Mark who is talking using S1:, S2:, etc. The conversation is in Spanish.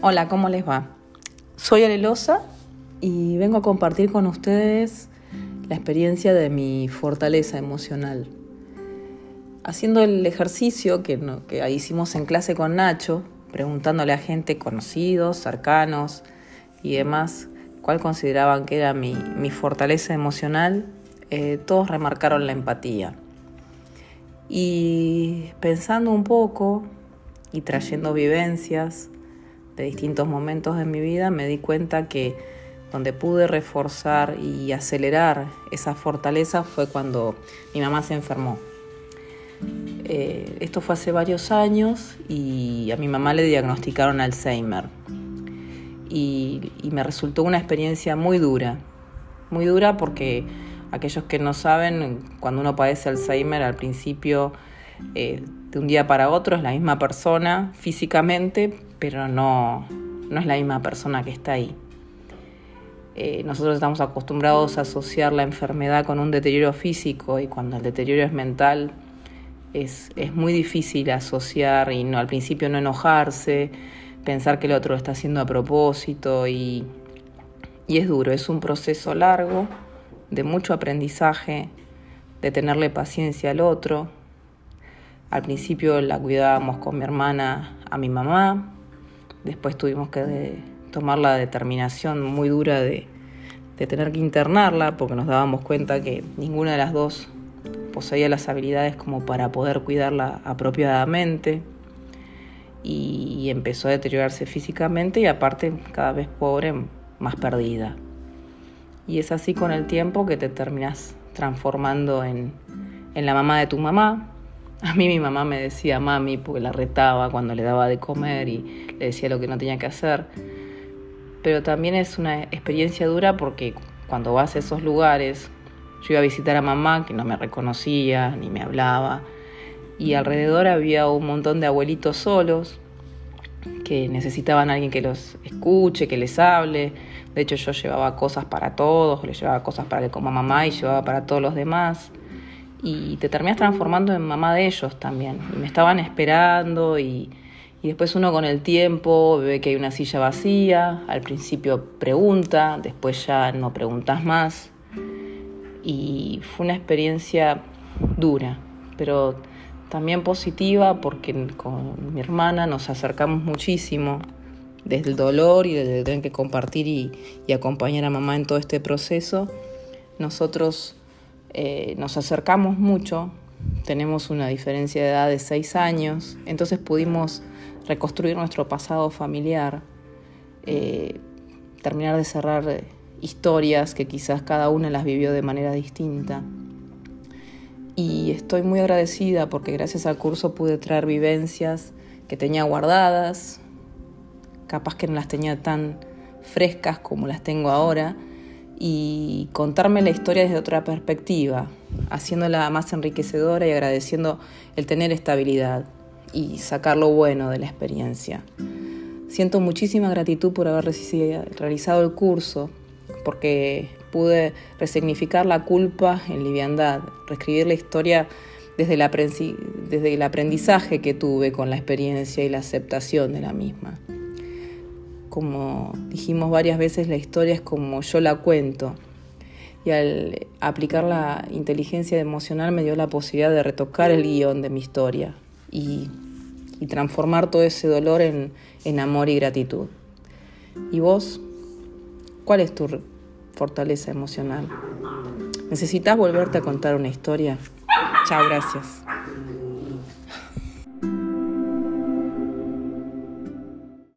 S1: Hola, ¿cómo les va? Soy Arelosa y vengo a compartir con ustedes la experiencia de mi fortaleza emocional. Haciendo el ejercicio que, que hicimos en clase con Nacho, preguntándole a gente conocidos, cercanos y demás cuál consideraban que era mi, fortaleza emocional, eh, todos remarcaron la empatía. Y pensando un poco y trayendo vivencias de distintos momentos de mi vida, me di cuenta que donde pude reforzar y acelerar esa fortaleza fue cuando mi mamá se enfermó. Eh, esto fue hace varios años y a mi mamá le diagnosticaron Alzheimer. Y, me resultó una experiencia muy dura, muy dura porque aquellos que no saben, cuando uno padece Alzheimer al principio, eh, de un día para otro es la misma persona físicamente, pero no, no es la misma persona que está ahí. Eh, nosotros estamos acostumbrados a asociar la enfermedad con un deterioro físico y cuando el deterioro es mental es, muy difícil asociar y no, al principio no enojarse, pensar que el otro lo está haciendo a propósito y, y es duro, es un proceso largo de mucho aprendizaje, de tenerle paciencia al otro. Al principio la cuidábamos con mi hermana a mi mamá, después tuvimos que tomar la determinación muy dura de, tener que internarla porque nos dábamos cuenta que ninguna de las dos poseía las habilidades como para poder cuidarla apropiadamente y empezó a deteriorarse físicamente y aparte cada vez pobre, más perdida. Y es así con el tiempo que te terminas transformando en la mamá de tu mamá. A mí mi mamá me decía mami porque la retaba cuando le daba de comer y le decía lo que no tenía que hacer. Pero también es una experiencia dura porque cuando vas a esos lugares yo iba a visitar a mamá que no me reconocía ni me hablaba y alrededor había un montón de abuelitos solos que necesitaban a alguien que los escuche, que les hable. De hecho yo llevaba cosas para todos, les llevaba cosas para que coma mamá y llevaba para todos los demás. Y te terminas transformando en mamá de ellos también. Y me estaban esperando y, y después uno con el tiempo ve que hay una silla vacía, al principio pregunta, después ya no preguntas más y fue una experiencia dura, pero también positiva porque con mi hermana nos acercamos muchísimo desde el dolor y desde tener que compartir y, acompañar a mamá en todo este proceso. Nosotros eh, nos acercamos mucho, tenemos una diferencia de edad de seis años, entonces pudimos reconstruir nuestro pasado familiar, eh, terminar de cerrar historias que quizás cada una las vivió de manera distinta. Y estoy muy agradecida porque gracias al curso pude traer vivencias que tenía guardadas, capaz que no las tenía tan frescas como las tengo ahora, y contarme la historia desde otra perspectiva, haciéndola más enriquecedora y agradeciendo el tener estabilidad y sacar lo bueno de la experiencia. Siento muchísima gratitud por haber realizado el curso, porque pude resignificar la culpa en liviandad, reescribir la historia desde el, aprendizaje que tuve con la experiencia y la aceptación de la misma. Como dijimos varias veces, la historia es como yo la cuento. Y al aplicar la inteligencia emocional me dio la posibilidad de retocar el guion de mi historia y, transformar todo ese dolor en amor y gratitud. ¿Y vos? ¿Cuál es tu fortaleza emocional. ¿Necesitas volverte a contar una historia? Chao, gracias.